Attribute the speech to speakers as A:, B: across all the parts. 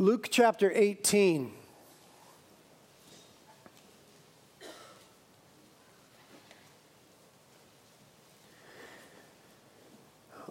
A: Luke chapter 18.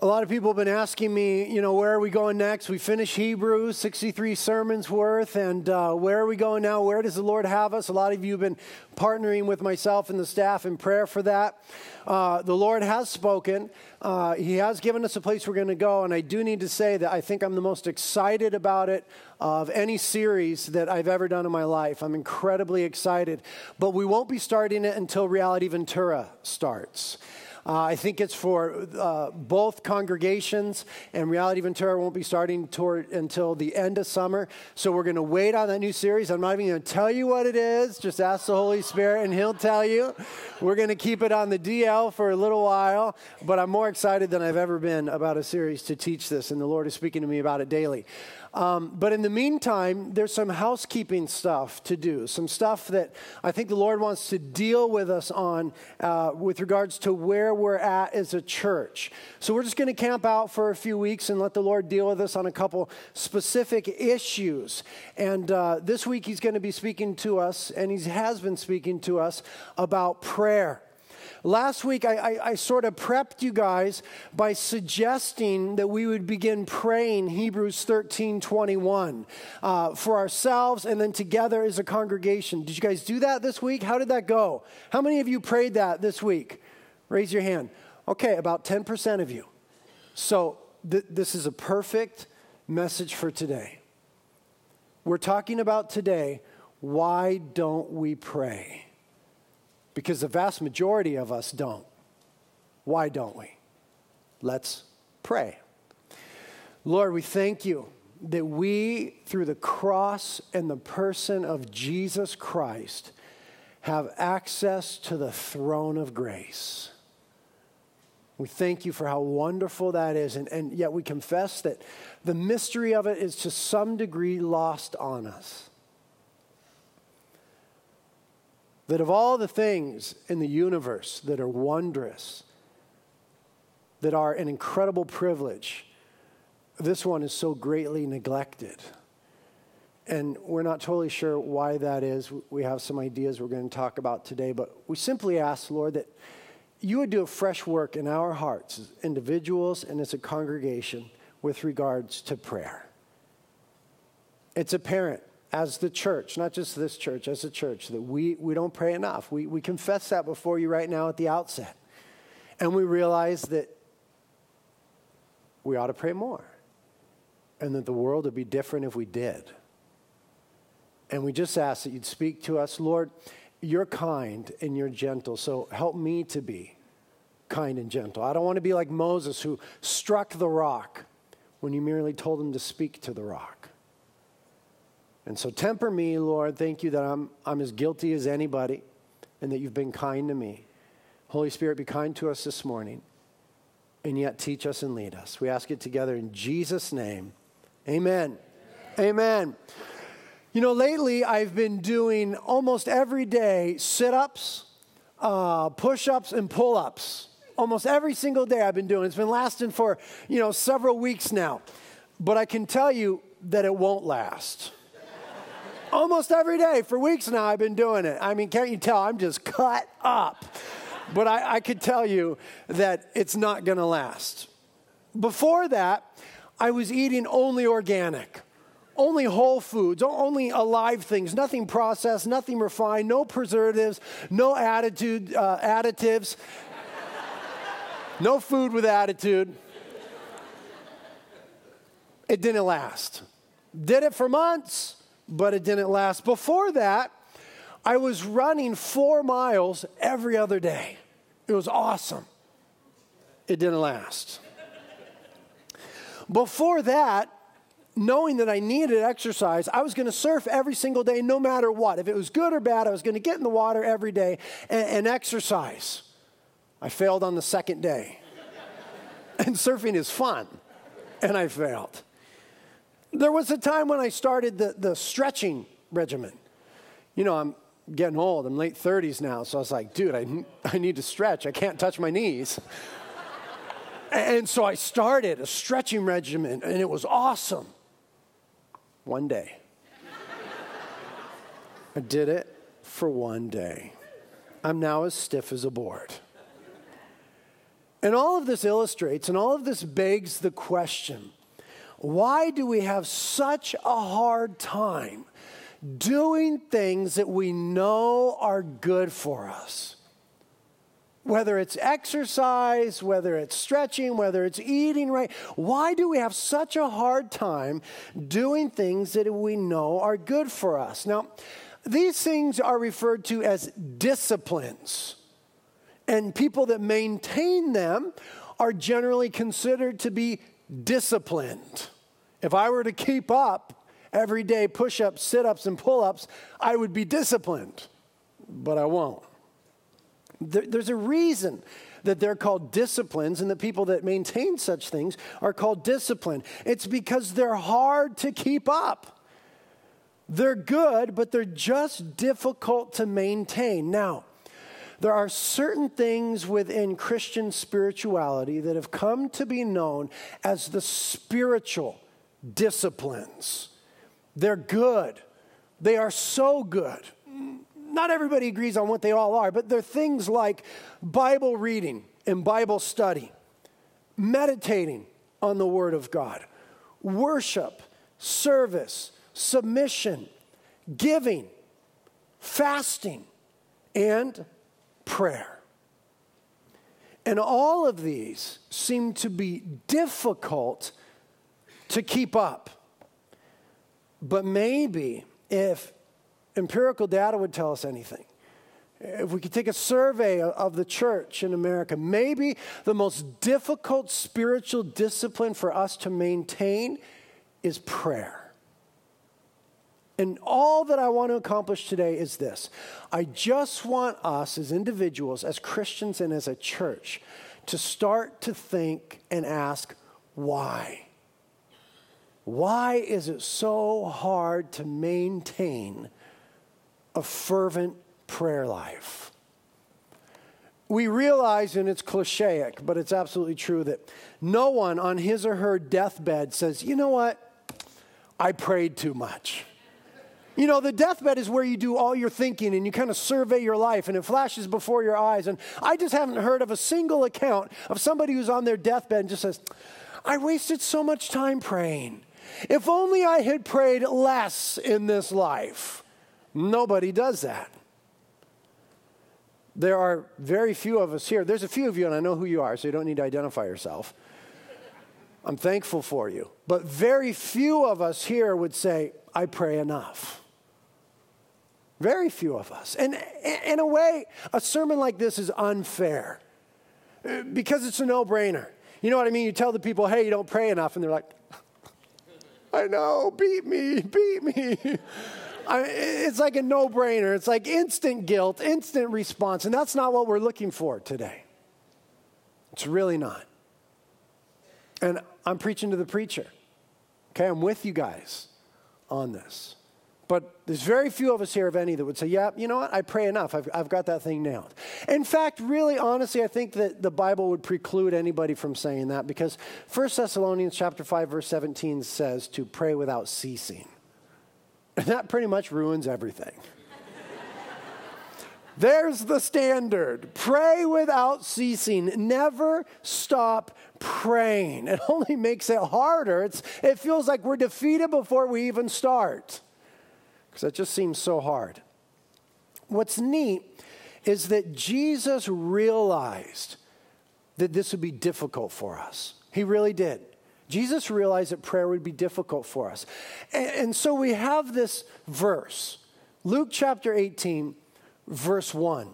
A: A lot of people have been asking me, you know, where are we going next? We finished Hebrews, 63 sermons worth, and uh, where are we going now? Where does the Lord have us? A lot of you have been partnering with myself and the staff in prayer for that. Uh, the Lord has spoken. Uh, he has given us a place we're going to go, and I do need to say that I think I'm the most excited about it of any series that I've ever done in my life. I'm incredibly excited, but we won't be starting it until Reality Ventura starts. Uh, I think it's for uh, both congregations, and Reality Ventura won't be starting toward, until the end of summer. So we're going to wait on that new series. I'm not even going to tell you what it is. Just ask the Holy Spirit, and He'll tell you. We're going to keep it on the DL for a little while, but I'm more excited than I've ever been about a series to teach this, and the Lord is speaking to me about it daily. Um, but in the meantime, there's some housekeeping stuff to do, some stuff that I think the Lord wants to deal with us on uh, with regards to where we're at as a church. So we're just going to camp out for a few weeks and let the Lord deal with us on a couple specific issues. And uh, this week, He's going to be speaking to us, and He has been speaking to us about prayer. Last week, I, I, I, sort of prepped you guys by suggesting that we would begin praying Hebrews 13 21 uh, for ourselves and then together as a congregation. Did you guys do that this week? How did that go? How many of you prayed that this week? Raise your hand. Okay, about 10% of you. So, th- this is a perfect message for today. We're talking about today why don't we pray? Because the vast majority of us don't. Why don't we? Let's pray. Lord, we thank you that we, through the cross and the person of Jesus Christ, have access to the throne of grace. We thank you for how wonderful that is, and, and yet we confess that the mystery of it is to some degree lost on us. That of all the things in the universe that are wondrous, that are an incredible privilege, this one is so greatly neglected. And we're not totally sure why that is. We have some ideas we're going to talk about today, but we simply ask, Lord, that you would do a fresh work in our hearts as individuals and as a congregation with regards to prayer. It's apparent as the church, not just this church, as a church, that we, we don't pray enough. We, we confess that before you right now at the outset. And we realize that we ought to pray more and that the world would be different if we did. And we just ask that you'd speak to us. Lord, you're kind and you're gentle, so help me to be kind and gentle. I don't want to be like Moses who struck the rock when you merely told him to speak to the rock. And so temper me, Lord. Thank you that I'm, I'm as guilty as anybody and that you've been kind to me. Holy Spirit, be kind to us this morning and yet teach us and lead us. We ask it together in Jesus' name. Amen. Amen. Amen. You know, lately I've been doing almost every day sit ups, uh, push ups, and pull ups. Almost every single day I've been doing. It's been lasting for, you know, several weeks now. But I can tell you that it won't last almost every day for weeks now I've been doing it. I mean, can't you tell? I'm just cut up. But I, I could tell you that it's not going to last. Before that, I was eating only organic, only whole foods, only alive things, nothing processed, nothing refined, no preservatives, no attitude, uh, additives, no food with attitude. It didn't last. Did it for months but it didn't last. Before that, I was running four miles every other day. It was awesome. It didn't last. Before that, knowing that I needed exercise, I was going to surf every single day, no matter what. If it was good or bad, I was going to get in the water every day and, and exercise. I failed on the second day. and surfing is fun, and I failed. There was a time when I started the, the stretching regimen. You know, I'm getting old. I'm late 30s now. So I was like, dude, I, I need to stretch. I can't touch my knees. and so I started a stretching regimen, and it was awesome. one day. I did it for one day. I'm now as stiff as a board. And all of this illustrates and all of this begs the question why do we have such a hard time doing things that we know are good for us? Whether it's exercise, whether it's stretching, whether it's eating right, why do we have such a hard time doing things that we know are good for us? Now, these things are referred to as disciplines. And people that maintain them are generally considered to be disciplined. If I were to keep up every day push ups, sit ups, and pull ups, I would be disciplined, but I won't. there's a reason that they're called disciplines and the people that maintain such things are called disciplined. It's because they're hard to keep up. They're good, but they're just difficult to maintain. Now, there are certain things within Christian spirituality that have come to be known as the spiritual disciplines. They're good, they are so good. Not everybody agrees on what they all are, but they're things like Bible reading and Bible study, meditating on the Word of God, worship, service, submission, giving, fasting, and prayer. And all of these seem to be difficult to keep up. But maybe if empirical data would tell us anything, if we could take a survey of the church in America, maybe the most difficult spiritual discipline for us to maintain is prayer. And all that I want to accomplish today is this I just want us as individuals, as Christians, and as a church to start to think and ask why. Why is it so hard to maintain a fervent prayer life? We realize, and it's clichéic, but it's absolutely true, that no one on his or her deathbed says, you know what? I prayed too much. You know, the deathbed is where you do all your thinking and you kind of survey your life and it flashes before your eyes. And I just haven't heard of a single account of somebody who's on their deathbed and just says, I wasted so much time praying. If only I had prayed less in this life. Nobody does that. There are very few of us here. There's a few of you, and I know who you are, so you don't need to identify yourself. I'm thankful for you. But very few of us here would say, I pray enough. Very few of us. And in a way, a sermon like this is unfair because it's a no brainer. You know what I mean? You tell the people, hey, you don't pray enough, and they're like, I know, beat me, beat me. I, it's like a no brainer. It's like instant guilt, instant response. And that's not what we're looking for today. It's really not. And I'm preaching to the preacher. Okay, I'm with you guys on this. But there's very few of us here, if any, that would say, yeah, you know what? I pray enough. I've, I've got that thing nailed. In fact, really, honestly, I think that the Bible would preclude anybody from saying that because 1 Thessalonians chapter 5, verse 17 says to pray without ceasing. And that pretty much ruins everything. There's the standard. Pray without ceasing. Never stop praying. It only makes it harder. It's, it feels like we're defeated before we even start because that just seems so hard. What's neat is that Jesus realized that this would be difficult for us. He really did. Jesus realized that prayer would be difficult for us. And, and, so we have this verse, Luke chapter 18, verse 1.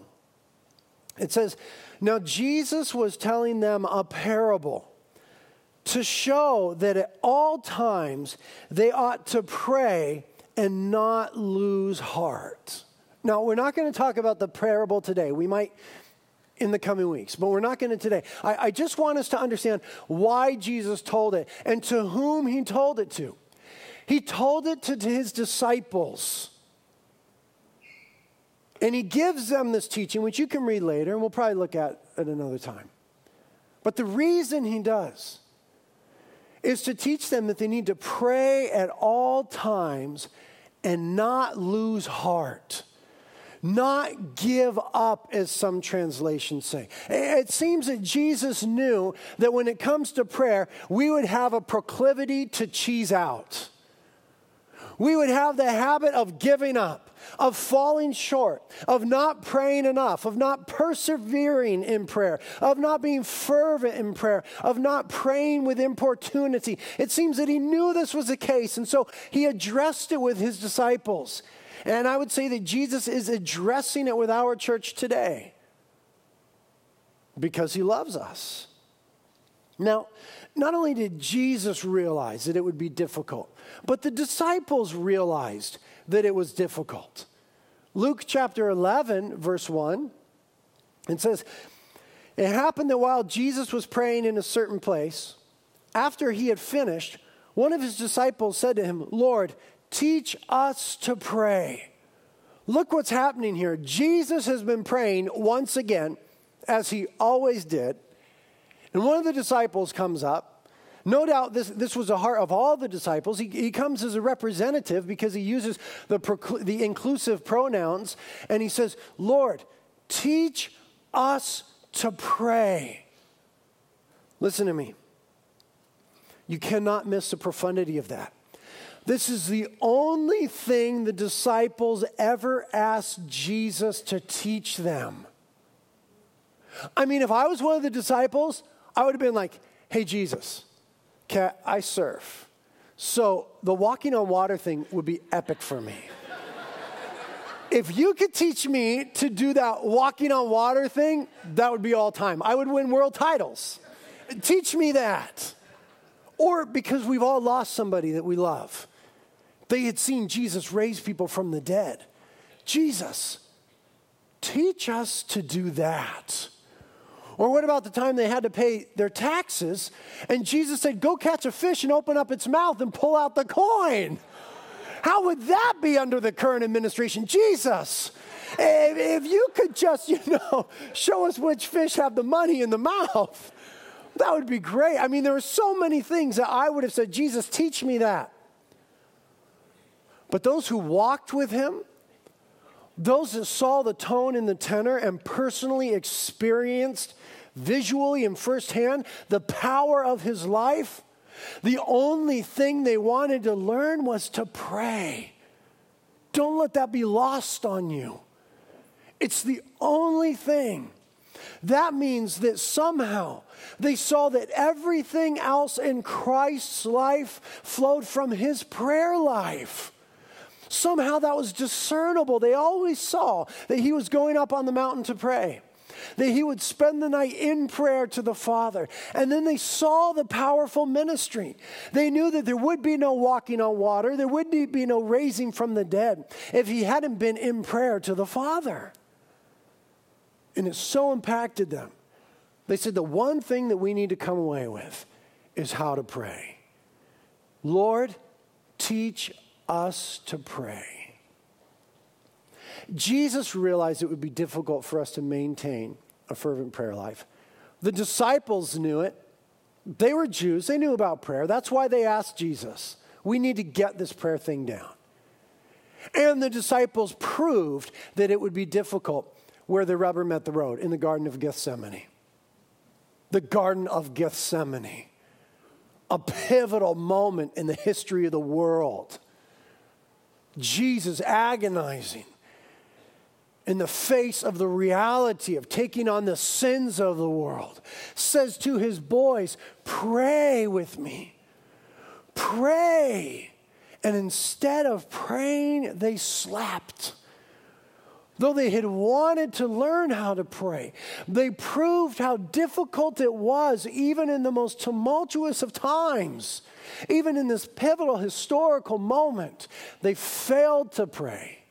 A: It says, Now Jesus was telling them a parable to show that at all times they ought to pray and not lose heart. Now, we're not going to talk about the parable today. We might in the coming weeks, but we're not going to today. I, I just want us to understand why Jesus told it and to whom he told it to. He told it to, to his disciples. And he gives them this teaching, which you can read later, and we'll probably look at at another time. But the reason he does is to teach them that they need to pray at all times and not lose heart. Not give up, as some translations say. It seems that Jesus knew that when it comes to prayer, we would have a proclivity to cheese out. We would have the habit of giving up of falling short, of not praying enough, of not persevering in prayer, of not being fervent in prayer, of not praying with importunity. It seems that he knew this was the case, and so he addressed it with his disciples. And I would say that Jesus is addressing it with our church today because he loves us. Now, not only did Jesus realize that it would be difficult, but the disciples realized that it was difficult. Luke chapter 11, verse 1, it says, It happened that while Jesus was praying in a certain place, after he had finished, one of his disciples said to him, Lord, teach us to pray. Look what's happening here. Jesus has been praying once again, as he always did. And one of the disciples comes up no doubt this, this was the heart of all the disciples. He, he comes as a representative because he uses the, the inclusive pronouns and he says, Lord, teach us to pray. Listen to me. You cannot miss the profundity of that. This is the only thing the disciples ever asked Jesus to teach them. I mean, if I was one of the disciples, I would have been like, hey, Jesus, I surf. So the walking on water thing would be epic for me. if you could teach me to do that walking on water thing, that would be all time. I would win world titles. Teach me that. Or because we've all lost somebody that we love. They had seen Jesus raise people from the dead. Jesus, teach us to do that. Or what about the time they had to pay their taxes and Jesus said, Go catch a fish and open up its mouth and pull out the coin? How would that be under the current administration? Jesus, if, you could just, you know, show us which fish have the money in the mouth, that would be great. I mean, there are so many things that I would have said, Jesus, teach me that. But those who walked with him, those that saw the tone and the tenor and personally experienced visually and firsthand the power of his life, the only thing they wanted to learn was to pray. Don't let that be lost on you. It's the only thing. That means that somehow they saw that everything else in Christ's life flowed from his prayer life. Somehow that was discernible. They always saw that he was going up on the mountain to pray that he would spend the night in prayer to the Father. And then they saw the powerful ministry. They knew that there would be no walking on water, there would be no raising from the dead if he hadn't been in prayer to the Father. And it so impacted them. They said the one thing that we need to come away with is how to pray. Lord, teach us to pray. Jesus realized it would be difficult for us to maintain a fervent prayer life. The disciples knew it. They were Jews, they knew about prayer. That's why they asked Jesus, We need to get this prayer thing down. And the disciples proved that it would be difficult where the rubber met the road in the Garden of Gethsemane. The Garden of Gethsemane, a pivotal moment in the history of the world. Jesus agonizing in the face of the reality of taking on the sins of the world, says to his boys, Pray with me. Pray. And instead of praying, they slept. Though they had wanted to learn how to pray, they proved how difficult it was, even in the most tumultuous of times, even in this pivotal historical moment. They failed to pray.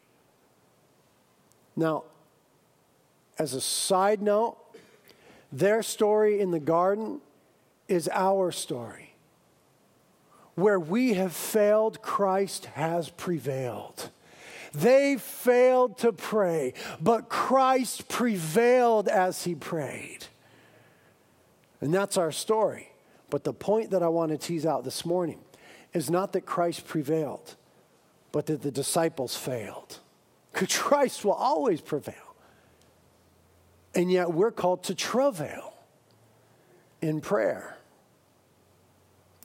A: Now, as a side note, their story in the garden is our story. Where we have failed, Christ has prevailed. They failed to pray, but Christ prevailed as he prayed. And that's our story. But the point that I want to tease out this morning is not that Christ prevailed, but that the disciples failed. Christ will always prevail. And yet we're called to travail in prayer.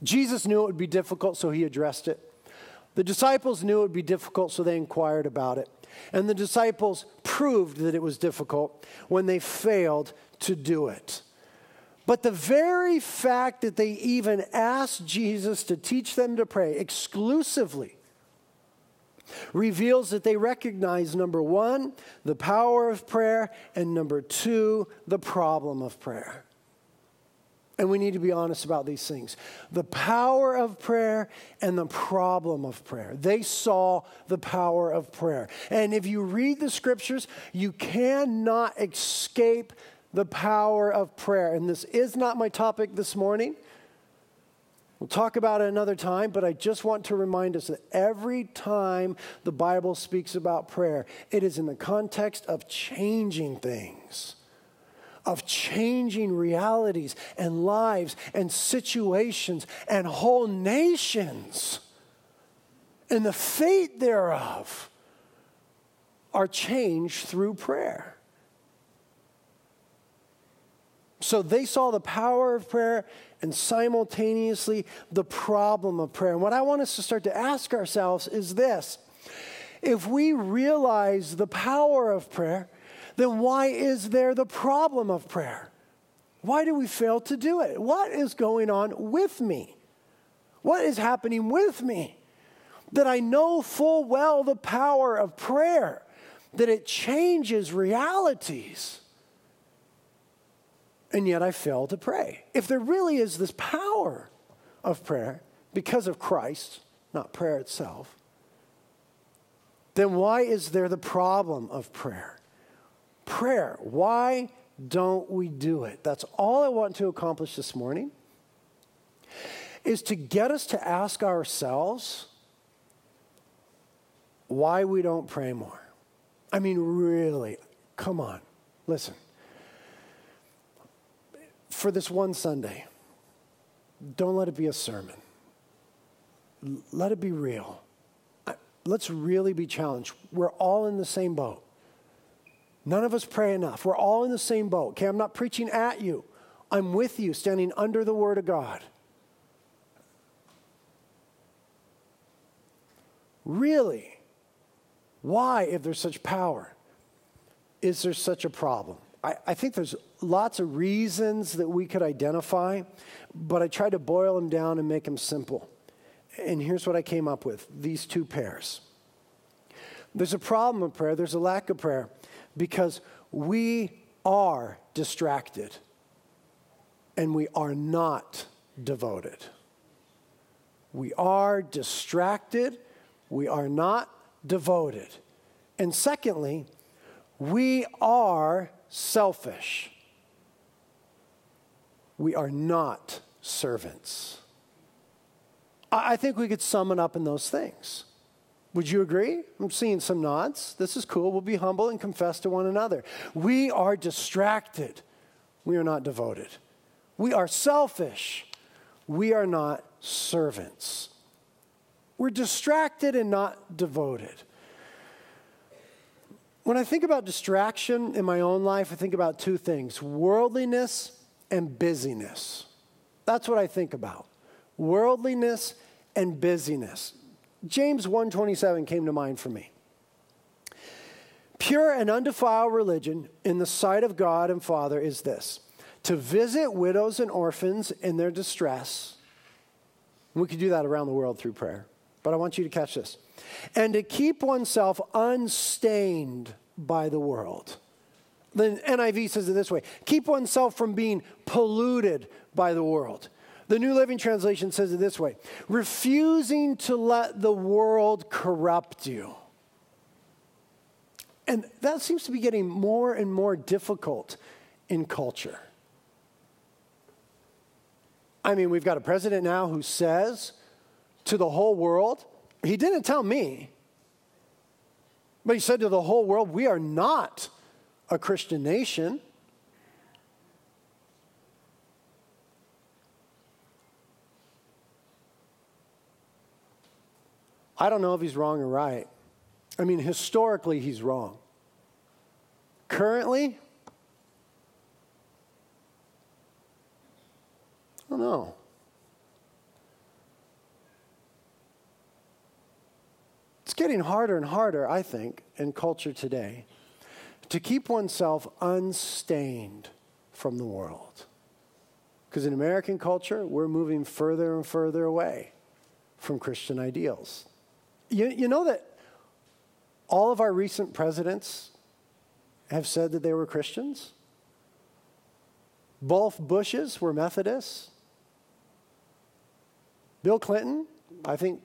A: Jesus knew it would be difficult, so he addressed it. The disciples knew it would be difficult, so they inquired about it. And the disciples proved that it was difficult when they failed to do it. But the very fact that they even asked Jesus to teach them to pray exclusively reveals that they recognize number one, the power of prayer, and number two, the problem of prayer. And we need to be honest about these things. The power of prayer and the problem of prayer. They saw the power of prayer. And if you read the scriptures, you cannot escape the power of prayer. And this is not my topic this morning. We'll talk about it another time, but I just want to remind us that every time the Bible speaks about prayer, it is in the context of changing things of changing realities and lives and situations and whole nations. And the fate thereof are changed through prayer. So they saw the power of prayer and simultaneously the problem of prayer. And what I want us to start to ask ourselves is this if we realize the power of prayer, then why is there the problem of prayer? Why do we fail to do it? What is going on with me? What is happening with me? That I know full well the power of prayer, that it changes realities. And yet I fail to pray. If there really is this power of prayer because of Christ, not prayer itself, then why is there the problem of prayer? prayer. Why don't we do it? That's all I want to accomplish this morning is to get us to ask ourselves why we don't pray more. I mean, really, come on, listen. For this one Sunday, don't let it be a sermon. Let it be real. Let's really be challenged. We're all in the same boat. None of us pray enough. We're all in the same boat. Okay, I'm not preaching at you, I'm with you, standing under the Word of God. Really? Why, if there's such power, is there such a problem? I, I, think there's lots of reasons that we could identify, but I tried to boil them down and make them simple. And here's what I came up with these two pairs. There's a problem of prayer, there's a lack of prayer because we are distracted and we are not devoted. We are distracted, we are not devoted. And secondly, we are selfish. We are not servants. I think we could sum it up in those things. Would you agree? I'm seeing some nods. This is cool. We'll be humble and confess to one another. We are distracted. We are not devoted. We are selfish. We are not servants. We're distracted and not devoted. When I think about distraction in my own life, I think about two things worldliness and busyness. That's what I think about worldliness and busyness. James 1:27 came to mind for me. Pure and undefiled religion in the sight of God and Father is this to visit widows and orphans in their distress. We could do that around the world through prayer, but I want you to catch this. And to keep oneself unstained by the world. The NIV says it this way keep oneself from being polluted by the world. The New Living Translation says it this way refusing to let the world corrupt you. And that seems to be getting more and more difficult in culture. I mean, we've got a president now who says to the whole world? He didn't tell me. But he said to the whole world, We are not a Christian nation. I don't know if he's wrong or right. I mean, historically, he's wrong. Currently, I don't know. Getting harder and harder, I think, in culture today to keep oneself unstained from the world. Because in American culture, we're moving further and further away from Christian ideals. You, you know that all of our recent presidents have said that they were Christians? Both Bushes were Methodists. Bill Clinton, I think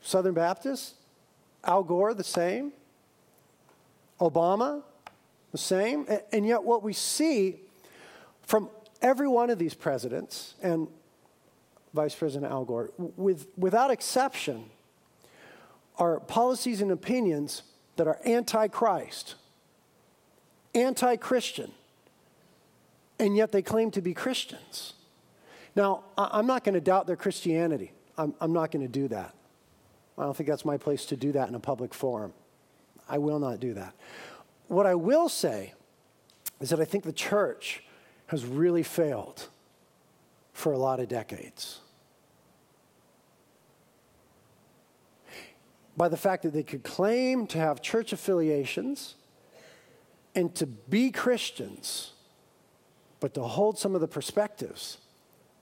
A: Southern Baptist. Al Gore, the same. Obama, the same. And yet, what we see from every one of these presidents and Vice President Al Gore, with, without exception, are policies and opinions that are anti Christ, anti Christian, and yet they claim to be Christians. Now, I'm not going to doubt their Christianity. I'm, I'm not going to do that. I don't think that's my place to do that in a public forum. I will not do that. What I will say is that I think the church has really failed for a lot of decades. By the fact that they could claim to have church affiliations and to be Christians, but to hold some of the perspectives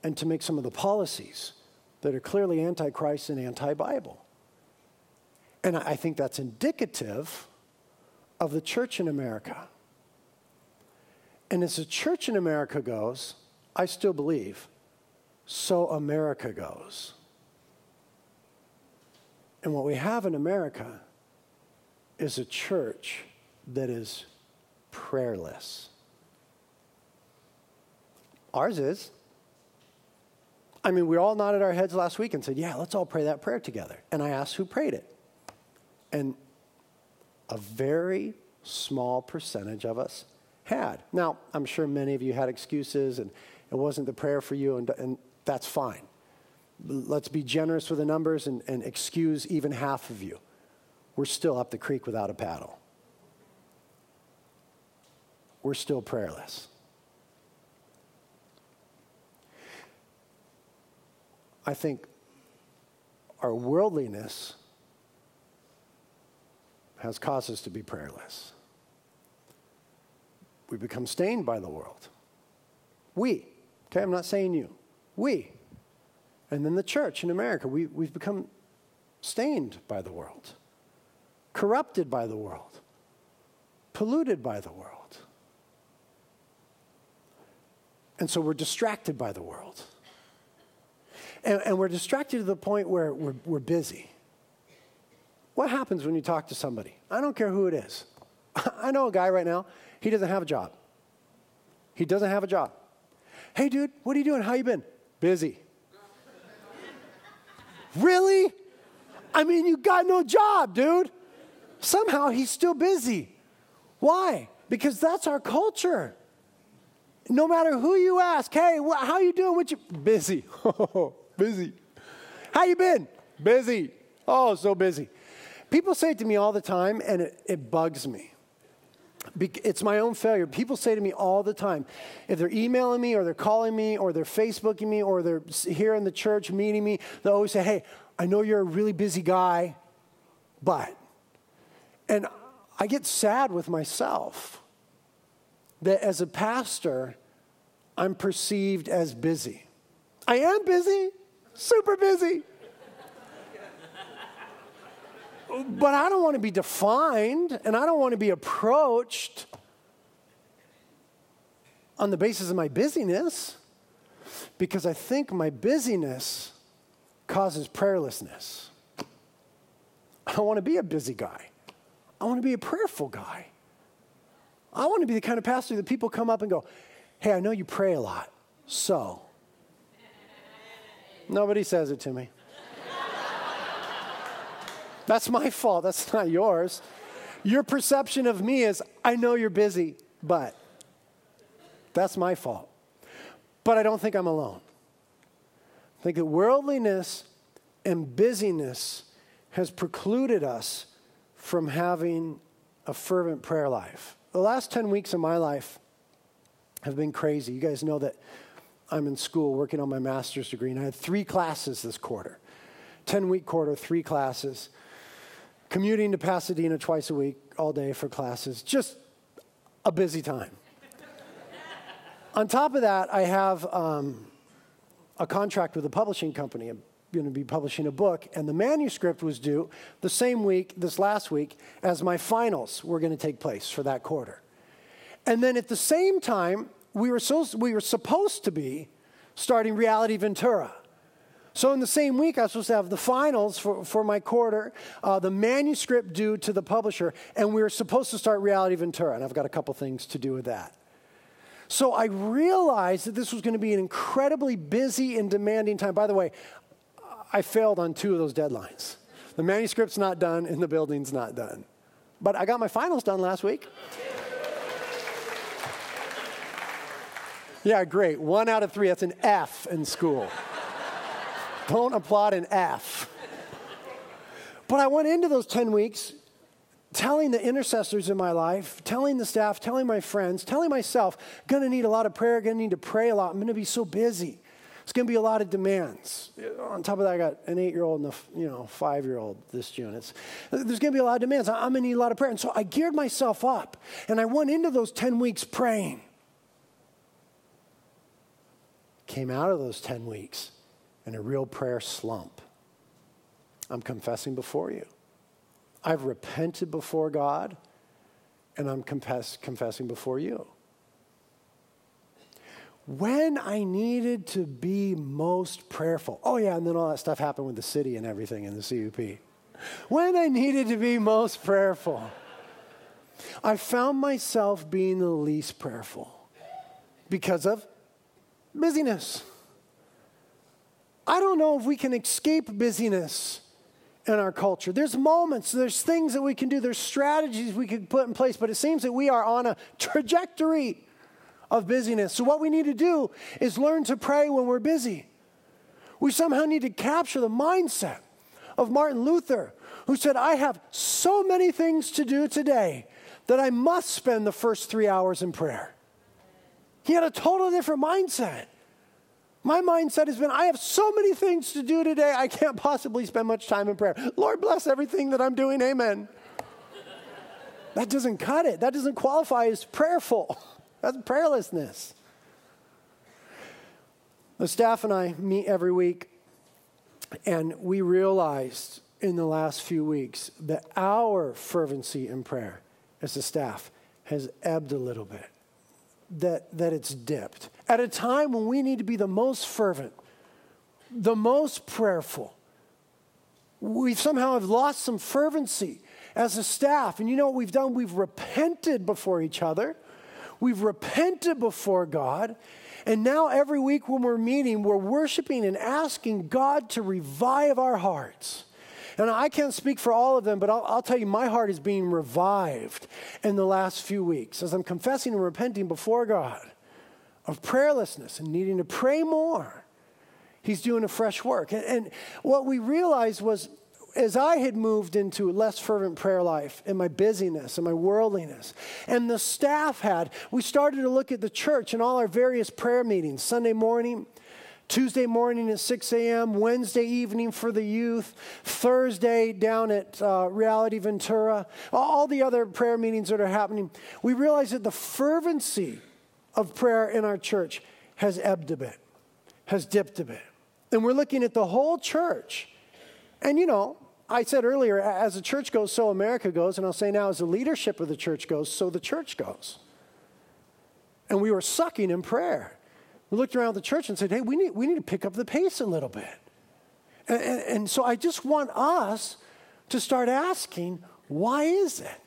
A: and to make some of the policies that are clearly anti-Christ and anti-Bible. And I think that's indicative of the church in America. And as the church in America goes, I still believe, so America goes. And what we have in America is a church that is prayerless. Ours is. I mean, we all nodded our heads last week and said, Yeah, let's all pray that prayer together. And I asked who prayed it. And a very small percentage of us had. Now, I'm sure many of you had excuses and it wasn't the prayer for you, and, and that's fine. Let's be generous with the numbers and, and excuse even half of you. We're still up the creek without a paddle. We're still prayerless. I think our worldliness has caused us to be prayerless. We become stained by the world. We, okay, I'm not saying you, we. And then the church in America, we, we've become stained by the world, corrupted by the world, polluted by the world. And so we're distracted by the world. And, and we're distracted to the point where we're, we're busy. What happens when you talk to somebody? I don't care who it is. I know a guy right now, he doesn't have a job. He doesn't have a job. Hey, dude, what are you doing? How you been? Busy. really? I mean, you got no job, dude. Somehow he's still busy. Why? Because that's our culture. No matter who you ask, hey, wh- how you doing? What you busy? busy. How you been? Busy. Oh, so busy. People say it to me all the time, and it, it bugs me. It's my own failure. People say to me all the time, if they're emailing me or they're calling me or they're Facebooking me or they're here in the church meeting me, they'll always say, Hey, I know you're a really busy guy, but. And I get sad with myself that as a pastor, I'm perceived as busy. I am busy, super busy. But I don't want to be defined and I don't want to be approached on the basis of my busyness because I think my busyness causes prayerlessness. I don't want to be a busy guy. I want to be a prayerful guy. I want to be the kind of pastor that people come up and go, Hey, I know you pray a lot, so. Nobody says it to me. That's my fault. That's not yours. Your perception of me is, I know you're busy, but that's my fault. But I don't think I'm alone. I think that worldliness and busyness has precluded us from having a fervent prayer life. The last 10 weeks of my life have been crazy. You guys know that I'm in school working on my master's degree, and I had three classes this quarter 10 week quarter, three classes. Commuting to Pasadena twice a week, all day for classes. Just a busy time. on top of that, I have um, a contract with a publishing company. I'm going to be publishing a book, and the manuscript was due the same week, this last week, as my finals were going to take place for that quarter. And then at the same time, we were, so, we were supposed to be starting Reality Ventura. So, in the same week, I was supposed to have the finals for, for my quarter, uh, the manuscript due to the publisher, and we were supposed to start Reality Ventura. And I've got a couple things to do with that. So, I realized that this was going to be an incredibly busy and demanding time. By the way, I failed on two of those deadlines. The manuscript's not done, and the building's not done. But I got my finals done last week. Yeah, great. One out of three. That's an F in school. Don't applaud an F. But I went into those 10 weeks telling the intercessors in my life, telling the staff, telling my friends, telling myself, gonna need a lot of prayer, gonna need to pray a lot. I'm gonna be so busy. It's gonna be a lot of demands. On top of that, I got an eight-year-old and a you know five-year-old this June. It's, there's gonna be a lot of demands. I'm gonna need a lot of prayer, and so I geared myself up, and I went into those 10 weeks praying came out of those 10 weeks in a real prayer slump. I'm confessing before you. I've repented before God, and I'm confess, confessing before you. When I needed to be most prayerful, oh, yeah, and then all that stuff happened with the city and everything in the CUP. When I needed to be most prayerful, I found myself being the least prayerful because of busyness. I don't know if we can escape busyness in our culture. There's moments, there's things that we can do, there's strategies we can put in place, but it seems that we are on a trajectory of busyness. So, what we need to do is learn to pray when we're busy. We somehow need to capture the mindset of Martin Luther, who said, I have so many things to do today that I must spend the first three hours in prayer. He had a totally different mindset. My mindset has been I have so many things to do today, I can't possibly spend much time in prayer. Lord, bless everything that I'm doing. Amen. that doesn't cut it. That doesn't qualify as prayerful. That's prayerlessness. The staff and I meet every week, and we realized in the last few weeks that our fervency in prayer as a staff has ebbed a little bit that, that it's dipped. At a time when we need to be the most fervent, the most prayerful, we somehow have lost some fervency as a staff. And you know what we've done? We've repented before each other, we've repented before God. And now, every week when we're meeting, we're worshiping and asking God to revive our hearts. And I can't speak for all of them, but I'll, I'll, tell you, my heart is being revived in the last few weeks as I'm confessing and repenting before God of prayerlessness and needing to pray more. He's doing a fresh work. And, and what we realized was as I had moved into less fervent prayer life in my busyness and my worldliness, and the staff had, we started to look at the church and all our various prayer meetings Sunday morning, Tuesday morning at 6 a.m., Wednesday evening for the youth, Thursday down at uh, Reality Ventura, all the other prayer meetings that are happening, we realized that the fervency of prayer in our church has ebbed a bit, has dipped a bit. And we're looking at the whole church. And you know, I said earlier, as the church goes, so America goes. And I'll say now, as the leadership of the church goes, so the church goes. And we were sucking in prayer. We looked around the church and said, hey, we need, we need to pick up the pace a little bit. And, and, and so I just want us to start asking, why is it?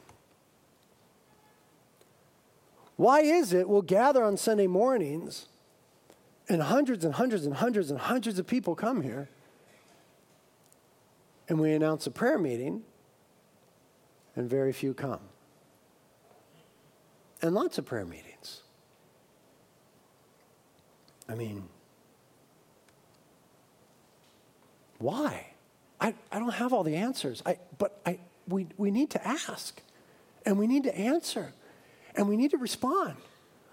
A: Why is it we'll gather on Sunday mornings and hundreds and hundreds and hundreds and hundreds of people come here and we announce a prayer meeting and very few come? And lots of prayer meetings. I mean, why? I, I don't have all the answers, I, but I, we, we need to ask and we need to answer and we need to respond.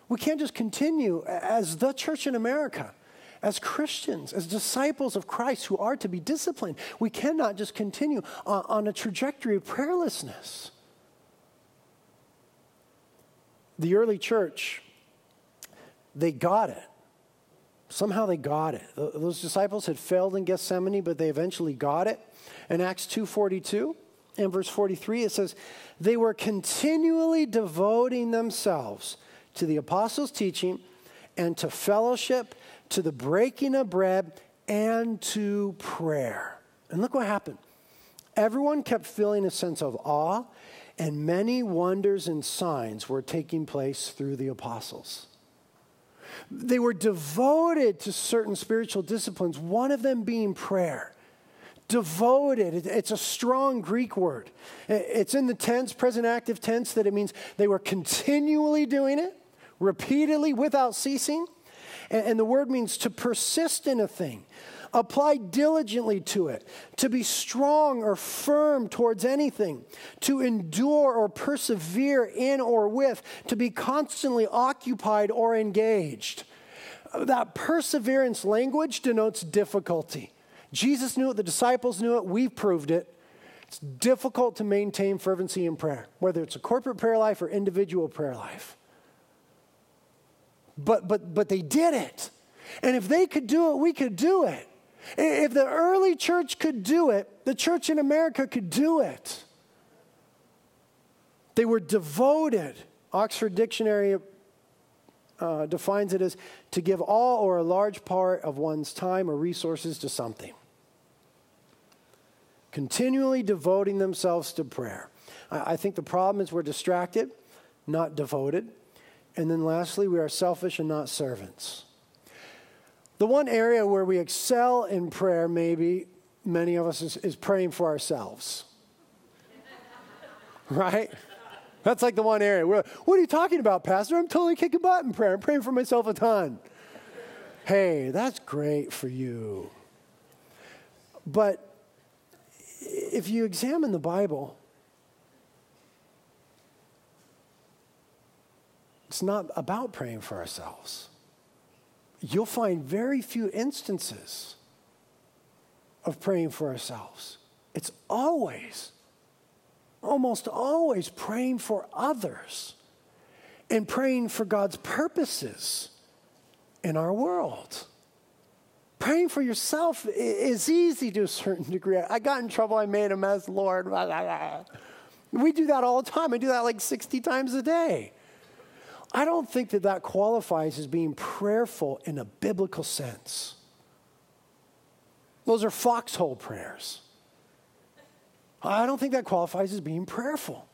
A: We can't just continue as the church in America, as Christians, as disciples of Christ who are to be disciplined. We cannot just continue on, on a trajectory of prayerlessness. The early church, they got it. Somehow they got it. Those disciples had failed in Gethsemane, but they eventually got it. In Acts 2:42 and verse 43 it says they were continually devoting themselves to the apostles' teaching and to fellowship, to the breaking of bread, and to prayer. And look what happened. Everyone kept feeling a sense of awe, and many wonders and signs were taking place through the apostles. They were devoted to certain spiritual disciplines, one of them being prayer. Devoted, it's a strong Greek word. It's in the tense, present active tense, that it means they were continually doing it, repeatedly, without ceasing. And the word means to persist in a thing, apply diligently to it, to be strong or firm towards anything, to endure or persevere in or with, to be constantly occupied or engaged. That perseverance language denotes difficulty. Jesus knew it, the disciples knew it, we've proved it. It's difficult to maintain fervency in prayer, whether it's a corporate prayer life or individual prayer life. But, but, but they did it. And if they could do it, we could do it. If the early church could do it, the church in America could do it. They were devoted. Oxford Dictionary uh, defines it as to give all or a large part of one's time or resources to something. Continually devoting themselves to prayer. I, I think the problem is we're distracted, not devoted. And then lastly, we are selfish and not servants. The one area where we excel in prayer, maybe many of us, is, is praying for ourselves. right? That's like the one area. What are you talking about, Pastor? I'm totally kicking butt in prayer. I'm praying for myself a ton. hey, that's great for you. But if you examine the Bible, it's not about praying for ourselves you'll find very few instances of praying for ourselves. It's always, almost always praying for others and praying for God's purposes in our world. Praying for yourself is easy to a certain degree. I got in trouble, I made a mess, Lord. We do that all the time. I do that like 60 times a day. I don't think that that qualifies as being prayerful in a biblical sense. Those are foxhole prayers. I don't think that qualifies as being prayerful.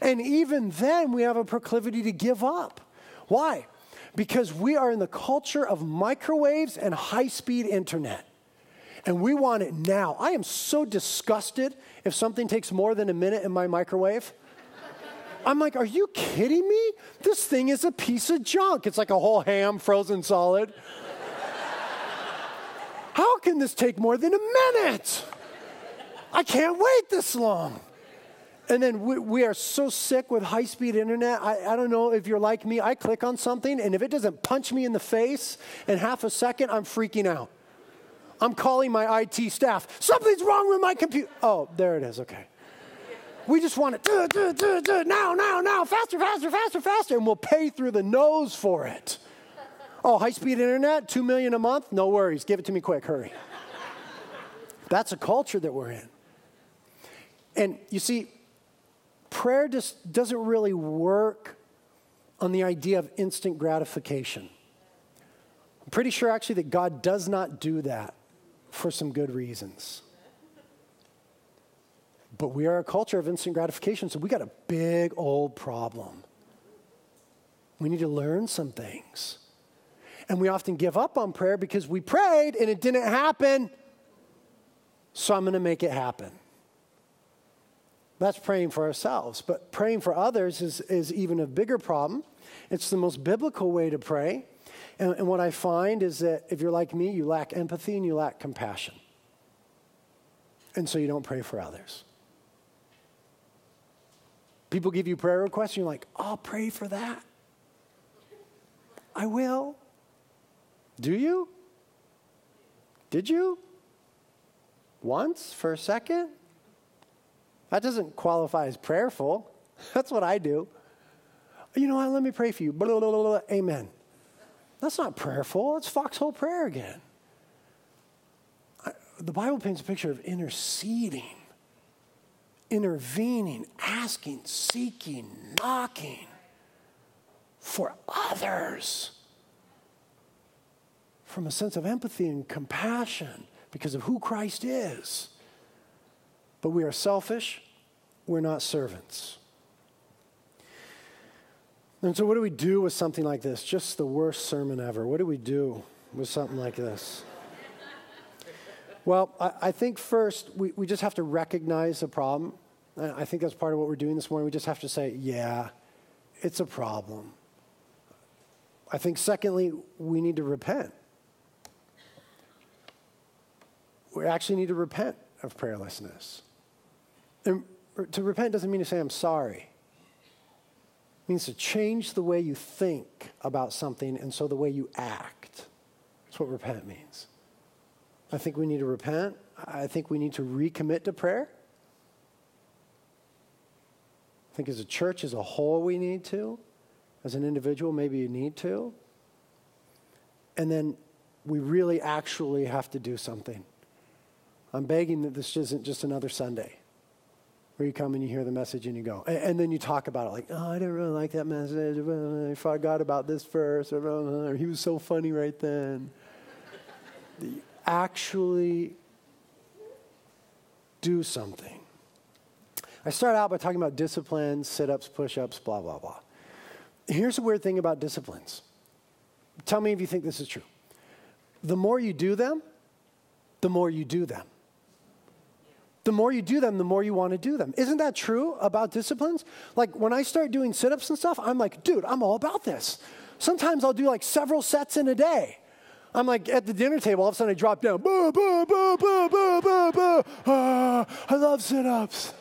A: And even then, we have a proclivity to give up. Why? Because we are in the culture of microwaves and high speed internet. And we want it now. I am so disgusted if something takes more than a minute in my microwave. I'm like, are you kidding me? This thing is a piece of junk. It's like a whole ham frozen solid. How can this take more than a minute? I can't wait this long. And then we, we are so sick with high speed internet. I, I don't know if you're like me. I click on something, and if it doesn't punch me in the face in half a second, I'm freaking out. I'm calling my IT staff. Something's wrong with my computer. Oh, there it is. Okay. We just want it do, do, do, do, now, now, now, faster, faster, faster, faster, and we'll pay through the nose for it. Oh, high speed internet, two million a month? No worries. Give it to me quick, hurry. That's a culture that we're in. And you see, prayer just doesn't really work on the idea of instant gratification. I'm pretty sure actually that God does not do that for some good reasons. But we are a culture of instant gratification, so we got a big old problem. We need to learn some things. And we often give up on prayer because we prayed and it didn't happen. So I'm going to make it happen. That's praying for ourselves. But praying for others is, is even a bigger problem. It's the most biblical way to pray. And, and what I find is that if you're like me, you lack empathy and you lack compassion. and so you don't pray for others. People give you prayer requests, and you're like, I'll pray for that. I will. Do you? Did you? Once for a second? That doesn't qualify as prayerful. That's what I do. You know what? Let me pray for you. Blah, blah, blah, Amen. That's not prayerful. That's foxhole prayer again. I, the Bible paints a picture of interceding, intervening, asking, seeking, knocking for others from a sense of empathy and compassion because of who Christ is. But we are selfish, we're not servants. And so, what do we do with something like this? Just the worst sermon ever. What do we do with something like this? Well, I, I think first we, we just have to recognize the problem. I think that's part of what we're doing this morning. We just have to say, yeah, it's a problem. I think, secondly, we need to repent. We actually need to repent of prayerlessness. And to repent doesn't mean to say, I'm sorry It means to change the way you think about something and so the way you act. That's what repent means. I think we need to repent. I think we need to recommit to prayer. I think as a church as a whole, we need to. As an individual, maybe you need to. And then we really actually have to do something. I'm begging that this isn't just another Sunday where you come and you hear the message and you go. And, and, then you talk about it like, oh, I didn't really like that message. I forgot about this verse. Or, he was so funny right then. actually do something. I start out by talking about disciplines, sit ups, push ups, blah, blah, blah. Here's the weird thing about disciplines. Tell me if you think this is true. The more you do them, the more you do them the more you do them, the more you want to do them. Isn't that true about disciplines? Like when I start doing sit ups and stuff, I'm like, dude, I'm all about this. Sometimes I'll do like several sets in a day. I'm like at the dinner table, all of a sudden I drop down. Bah, bah, bah, bah, bah, bah, bah. Ah, I love sit ups.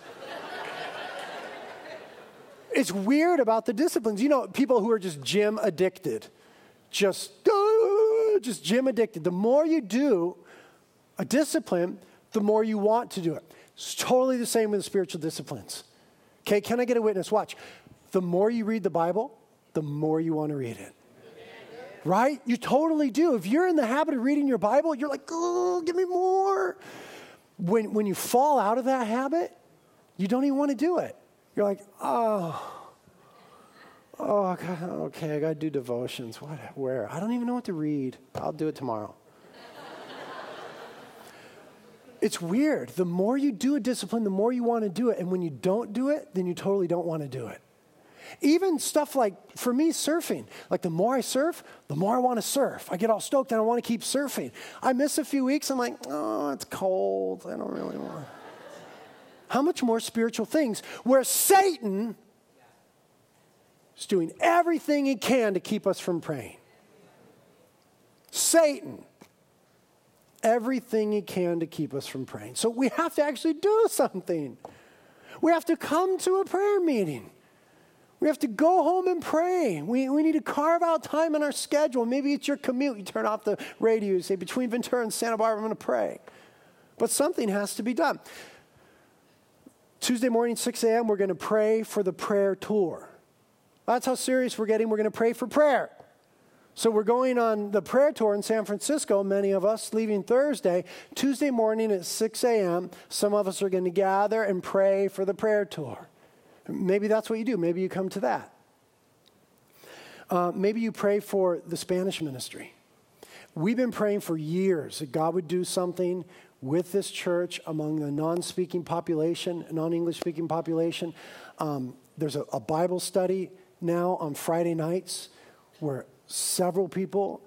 A: it's weird about the disciplines. You know, people who are just gym addicted, just, just gym addicted. The more you do a discipline, the more you want to do it. It's totally the same with spiritual disciplines. Okay, can I get a witness? Watch. The more you read the Bible, the more you want to read it. Right? You totally do. If you're in the habit of reading your Bible, you're like, oh, give me more. When, when you fall out of that habit, you don't even want to do it. You're like, oh, oh, God, okay, I got to do devotions. What, where? I don't even know what to read. I'll do it tomorrow. It's weird. The more you do a discipline, the more you want to do it. And when you don't do it, then you totally don't want to do it. Even stuff like, for me, surfing. Like, the more I surf, the more I want to surf. I get all stoked and I want to keep surfing. I miss a few weeks, I'm like, oh, it's cold. I don't really want. How much more spiritual things where Satan is doing everything he can to keep us from praying? Satan everything he can to keep us from praying. So we have to actually do something. We have to come to a prayer meeting. We have to go home and pray. We, we need to carve out time in our schedule. Maybe it's your commute. You turn off the radio, you say, between Ventura and Santa Barbara, I'm going to pray. But something has to be done. Tuesday morning, 6 a.m., we're going to pray for the prayer tour. That's how serious we're getting. We're going to pray for prayer. So we're going on the prayer tour in San Francisco, many of us leaving Thursday. Tuesday morning at 6 a.m., some of us are going to gather and pray for the prayer tour. Maybe that's what you do. Maybe you come to that. Uh, maybe you pray for the Spanish ministry. We've been praying for years that God would do something with this church among the non speaking population, non English speaking population. Um, there's a, a Bible study now on Friday nights where Several people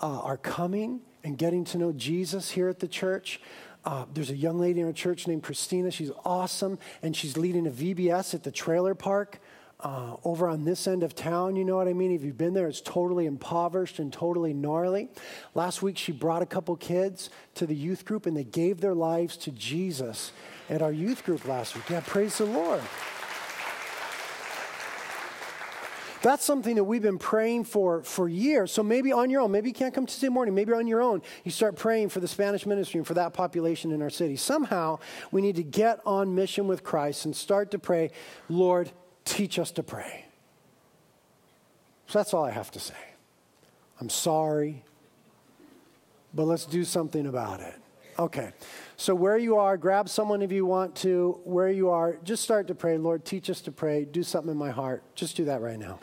A: uh, are coming and getting to know Jesus here at the church. Uh, there's a young lady in our church named Christina. She's awesome, and she's leading a VBS at the trailer park uh, over on this end of town, you know what I mean? If you've been there, it's totally impoverished and totally gnarly. Last week, she brought a couple kids to the youth group and they gave their lives to Jesus at our youth group last week. Yeah, praise the Lord. That's something that we've been praying for for years. So maybe on your own, maybe you can't come Tuesday morning, maybe on your own, you start praying for the Spanish ministry and for that population in our city. Somehow we need to get on mission with Christ and start to pray, Lord, teach us to pray. So that's all I have to say. I'm sorry, but let's do something about it. Okay. So, where you are, grab someone if you want to. Where you are, just start to pray. Lord, teach us to pray. Do something in my heart. Just do that right now.